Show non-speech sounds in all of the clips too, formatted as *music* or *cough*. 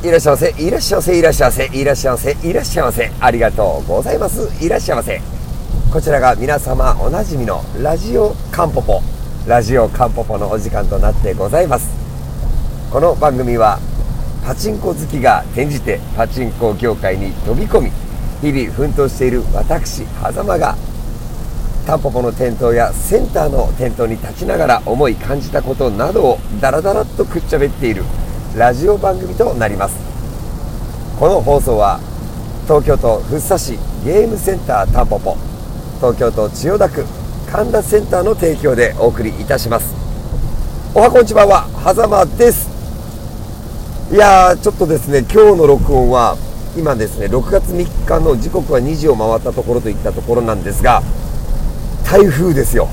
いらっしゃいませ。いらっしゃいませ。いらっしゃいませ。いらっしゃいませ。いらっしゃいませ。ありがとうございます。いらっしゃいませ。こちらが皆様おなじみのラジオカンポポ。ラジオカンポポのお時間となってございます。この番組はパチンコ好きが転じてパチンコ業界に飛び込み日々奮闘している私狭間がタンポポの店頭やセンターの店頭に立ちながら思い感じたことなどをダラダラっとくっちゃべっているラジオ番組となります。この放送は東京都福生市ゲームセンタータンポポ東京都千代田区神田センターの提供でお送りいたします。おはこんちばんは狭間です。いやーちょっとですね今日の録音は今ですね6月3日の時刻は2時を回ったところといったところなんですが台風ですよ。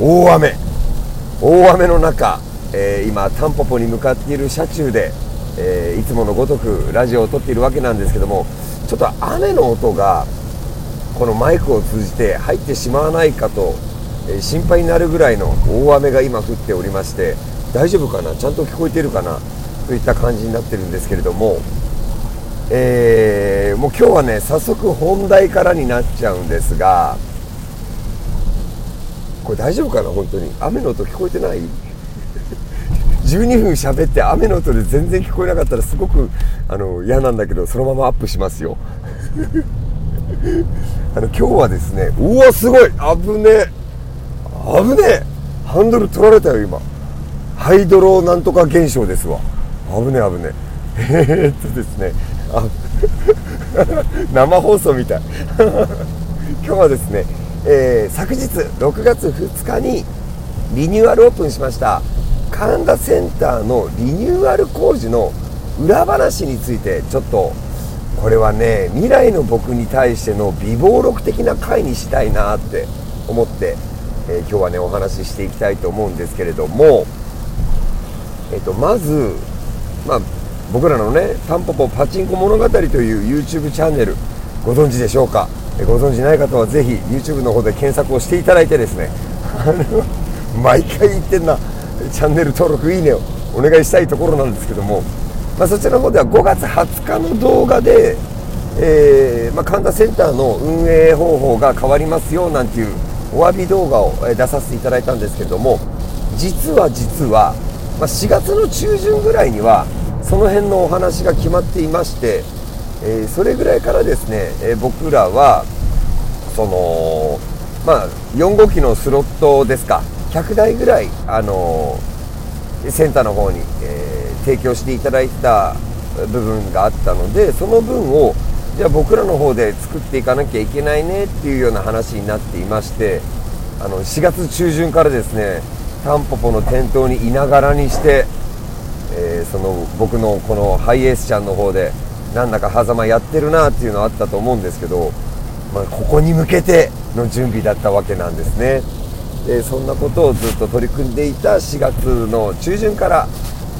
大雨。大雨の中えー、今タンポポに向かっている車中で、えー、いつものごとくラジオを撮っているわけなんですけどもちょっと雨の音がこのマイクを通じて入ってしまわないかと、えー、心配になるぐらいの大雨が今降っておりまして大丈夫かな？ちゃんと聞こえてるかな？といった感じになってるんですけれども、えー、もう今日はね早速本題からになっちゃうんですがこれ大丈夫かな？本当に。雨の音聞こえてない？12分喋って雨の音で全然聞こえなかったらすごくあの嫌なんだけどそのままアップしますよ。*laughs* あの今日はですねうわすごい危ねえ。危ねえ。ハンドル取られたよ今。ハイドロなんとか現象ですわ。危ねえ危ねえ。え、っとですねあ *laughs* 生放送みたい。*laughs* 今日はですね、えー、昨日6月2日にリニューアルオープンしました。神田センターのリニューアル工事の裏話についてちょっとこれはね未来の僕に対しての美貌録的な回にしたいなって思って、えー、今日はねお話ししていきたいと思うんですけれども、えーと、まず、まあ、僕らのね「タンポポパチンコ物語」という YouTube チャンネルご存知でしょうか？ご存知ない方はぜひ YouTube の方で検索をしていただいてですね毎回言ってんな。チャンネル登録いいねをお願いしたいところなんですけども、まあ、そちらの方では5月20日の動画で、えー、まあ、神田センターの運営方法が変わりますよなんていうお詫び動画を出させていただいたんですけども実は実は、まあ、4月の中旬ぐらいにはその辺のお話が決まっていまして、えー、それぐらいからですね、えー、僕らはそのまあ4号機のスロットですか100台ぐらい、あのセンターの方に、えー、提供していただいた部分があったのでその分をじゃあ僕らの方で作っていかなきゃいけないねっていうような話になっていましてあの4月中旬からですねタンポポの店頭にいながらにして、えー、その僕のこのハイエースちゃんの方でなんだか狭間やってるなっていうのはあったと思うんですけど、まあ、ここに向けての準備だったわけなんですね。えそんなことをずっと取り組んでいた4月の中旬から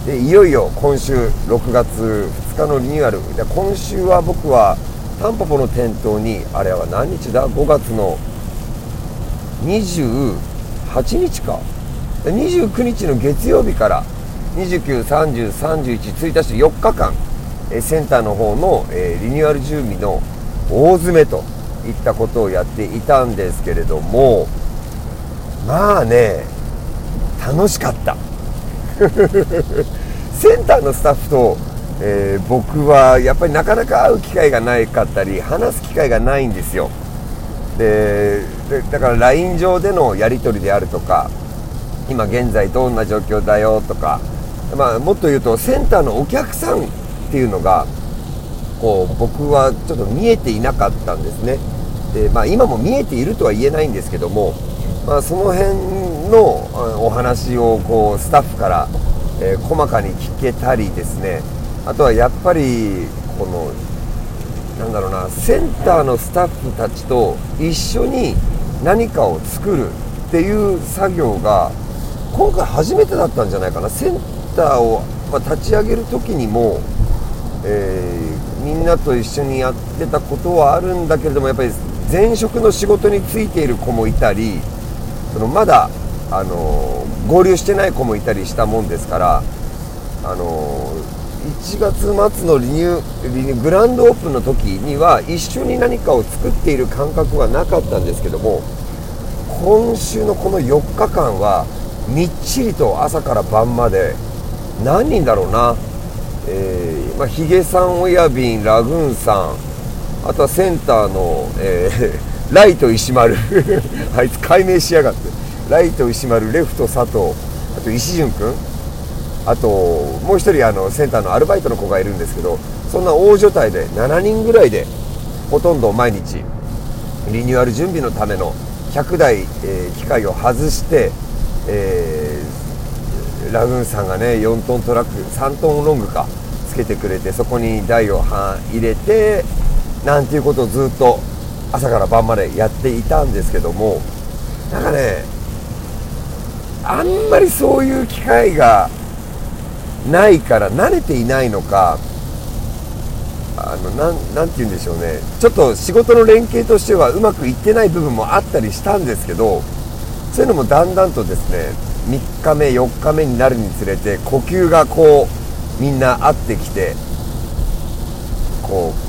でいよいよ今週6月2日のリニューアル。で今週は僕はタンポポの店頭にあれは何日だ？5月の28日か。29日の月曜日から293031 1日4日間センターの方のリニューアル準備の大詰めといったことをやっていたんですけれどもまあね楽しかった。*laughs* センターのスタッフと、えー、僕はやっぱりなかなか会う機会がないかったり話す機会がないんですよ。でだから LINE 上でのやり取りであるとか今現在どんな状況だよとか、まあ、もっと言うとセンターのお客さんっていうのがこう僕はちょっと見えていなかったんですね。で、まあ、今も見えているとは言えないんですけどもまあ、その辺のお話をこうスタッフから、えー、細かに聞けたりですね。あとはやっぱりこのなんだろうなセンターのスタッフたちと一緒に何かを作るっていう作業が今回初めてだったんじゃないかな。センターを、まあ、立ち上げる時にも、えー、みんなと一緒にやってたことはあるんだけれどもやっぱり前職の仕事に就いている子もいたりそのまだあの合流してない子もいたりしたもんですからあの1月末のリニューグランドオープンの時には一緒に何かを作っている感覚はなかったんですけども今週のこの4日間はみっちりと朝から晩まで何人だろうな、えーまあ、ヒゲさん親瓶ラグーンさんあとはセンターの、えー、ライト石丸。*laughs* あいつ解明しやがって。ライト石丸レフト佐藤。あと石潤君あともう一人あのセンターのアルバイトの子がいるんですけどそんな大所帯で7人ぐらいでほとんど毎日リニューアル準備のための100台、えー、機械を外して、えー、ラグーンさんがね4トントラック3トンロングかつけてくれてそこに台を入れてなんていうことをずっと朝から晩までやっていたんですけどもなんかねあんまりそういう機会がないから慣れていないのかあのなんて言うんでしょうね。ちょっと仕事の連携としてはうまくいってない部分もあったりしたんですけどそういうのもだんだんとですね3日目4日目になるにつれて呼吸がこうみんな合ってきてこう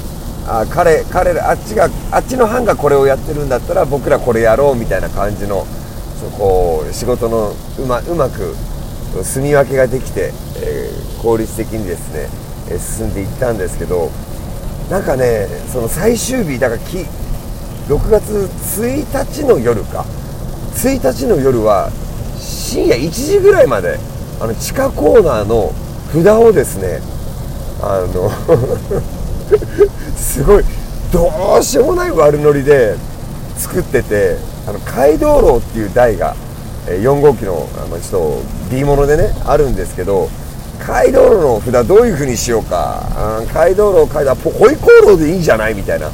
あ彼彼らあっちがあっちの班がこれをやってるんだったら僕らこれやろうみたいな感じのそこ仕事のうまうまく住み分けができて、えー、効率的にですね、え進んでいったんですけどなんかねその最終日だからき6月1日の夜か。1日の夜は深夜1時ぐらいまであの地下コーナーの札をですねあの *laughs* すごい。どうしようもない悪ノリで作っててあの街道路っていう台が4号機のあのちょっと B ものでねあるんですけど街道路の札どういう風にしようか。街道路を書いたホイコーローでいいんじゃない？みたいな。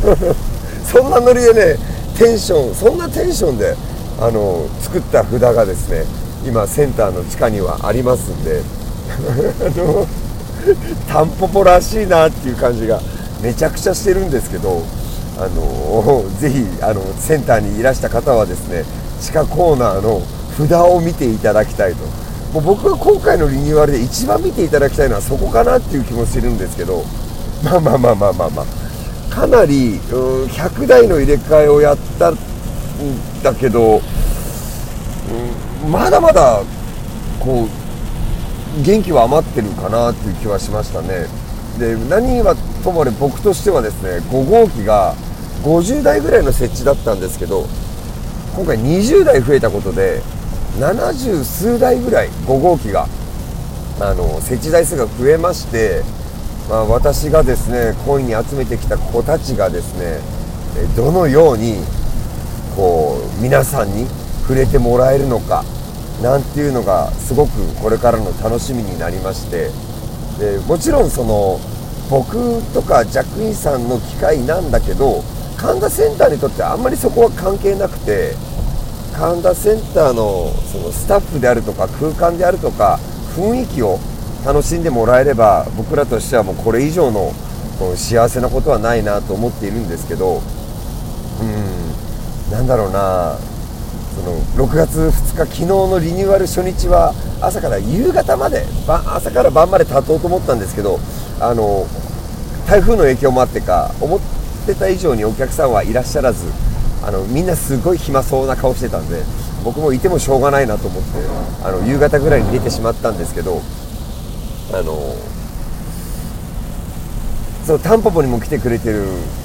*laughs* そんなノリでねテンションそんなテンションであの作った札がですね今センターの地下にはありますんで。*laughs* あの *laughs* タンポポらしいなっていう感じがめちゃくちゃしてるんですけどあの *laughs* ぜひあのセンターにいらした方はですね地下コーナーの札を見ていただきたいと。もう僕が今回のリニューアルで一番見ていただきたいのはそこかなっていう気もするんですけどまあまあまあまあまあまあ。かなり100台の入れ替えをやったんだけど、うん、まだまだこう元気は余ってるかなっていう気はしましたね。で何はともあれ僕としてはですね5号機が50台ぐらいの設置だったんですけど今回20台増えたことで70数台ぐらい5号機があの設置台数が増えまして、まあ、私がですねコインに集めてきた子たちがですねどのようにこう皆さんに触れてもらえるのかなんていうのがすごくこれからの楽しみになりましてでもちろんその僕とかジャックインさんの機会なんだけど神田センターにとってあんまりそこは関係なくて神田センターのそのスタッフであるとか空間であるとか雰囲気を楽しんでもらえれば僕らとしてはもうこれ以上の幸せなことはないなと思っているんですけどうんなんだろうな。その6月2日昨日のリニューアル初日は朝から夕方まで朝から晩まで立とうと思ったんですけどあの台風の影響もあってか思ってた以上にお客さんはいらっしゃらずあのみんなすごい暇そうな顔してたんで僕もいてもしょうがないなと思ってあの夕方ぐらいに出てしまったんですけどあのそのタンポポにも来てくれてる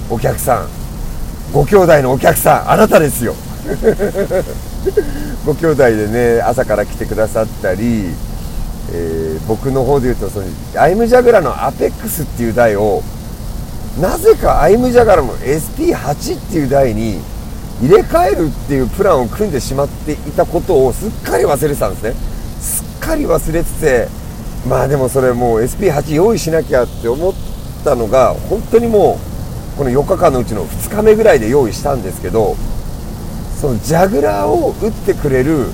お客さんご兄弟のお客さんあなたですよ。*laughs* ご兄弟でね朝から来てくださったり、えー、僕の方で言うとそのアイムジャグラのアペックスっていう台をなぜかアイムジャガラの SP8 っていう台に入れ替えるっていうプランを組んでしまっていたことをすっかり忘れてたんですね。すっかり忘れててまあでもそれもう SP8 用意しなきゃって思ったのが本当にもうこの4日間のうちの2日目ぐらいで用意したんですけどそのジャグラーを打ってくれる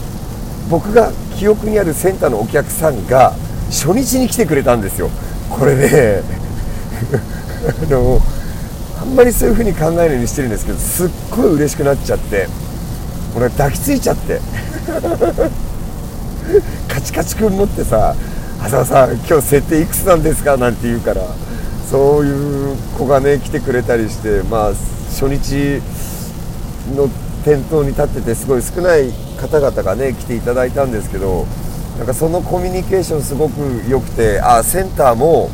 僕が記憶にあるセンターのお客さんが初日に来てくれたんですよこれね *laughs* あのあんまりそういう風に考えるようにしてるんですけどすっごい嬉しくなっちゃって俺抱きついちゃって *laughs* カチカチ君持ってさ「浅田さん今日設定いくつなんですか?」なんて言うからそういう子がね来てくれたりしてまあ初日の店頭に立っててすごい少ない方々がね来ていただいたんですけどなんかそのコミュニケーションすごく良くてあセンターも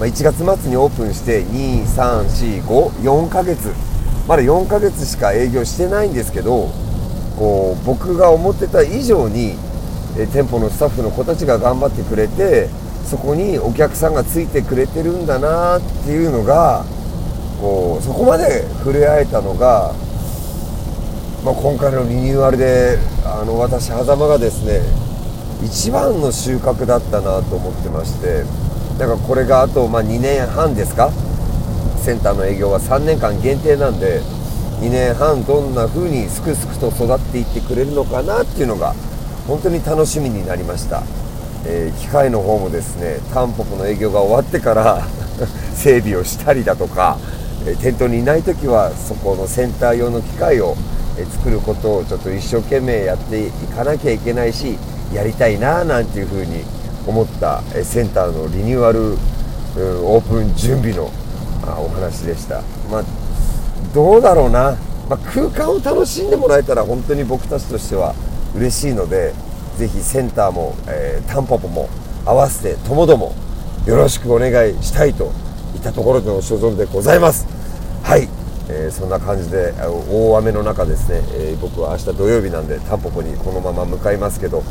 1月末にオープンして23454ヶ月。まだ4ヶ月しか営業してないんですけどこう僕が思ってた以上にえ店舗のスタッフの子たちが頑張ってくれてそこにお客さんがついてくれてるんだなっていうのがこうそこまで触れ合えたのが、まあ、今回のリニューアルであの私狭間がですね一番の収穫だったなと思ってましてだからこれがあと、まあ、2年半ですか？センターの営業は3年間限定なんで2年半どんな風にすくすくと育っていってくれるのかなっていうのが本当に楽しみになりました、えー、機械の方もですねタンポポの営業が終わってから *laughs* 整備をしたりだとか、えー、店頭にいない時はそこのセンター用の機械を、作ることをちょっと一生懸命やっていかなきゃいけないしやりたいななんていうふうに思った、えセンターのリニューアルオープン準備のお話でした。まあどうだろうな、まあ、空間を楽しんでもらえたら本当に僕たちとしては嬉しいのでぜひセンターも、えー、タンポポも合わせてともどもよろしくお願いしたいといったところでの所存でございます。はい、えー、そんな感じで大雨の中ですね、えー、僕は明日土曜日なんでタンポポにこのまま向かいますけど、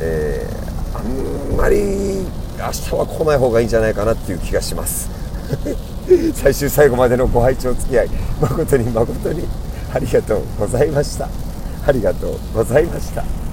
えー、あんまり明日は来ない方がいいんじゃないかなっていう気がします。*laughs* 最終最後までのご拝聴お付き合い誠に誠にありがとうございました。ありがとうございました。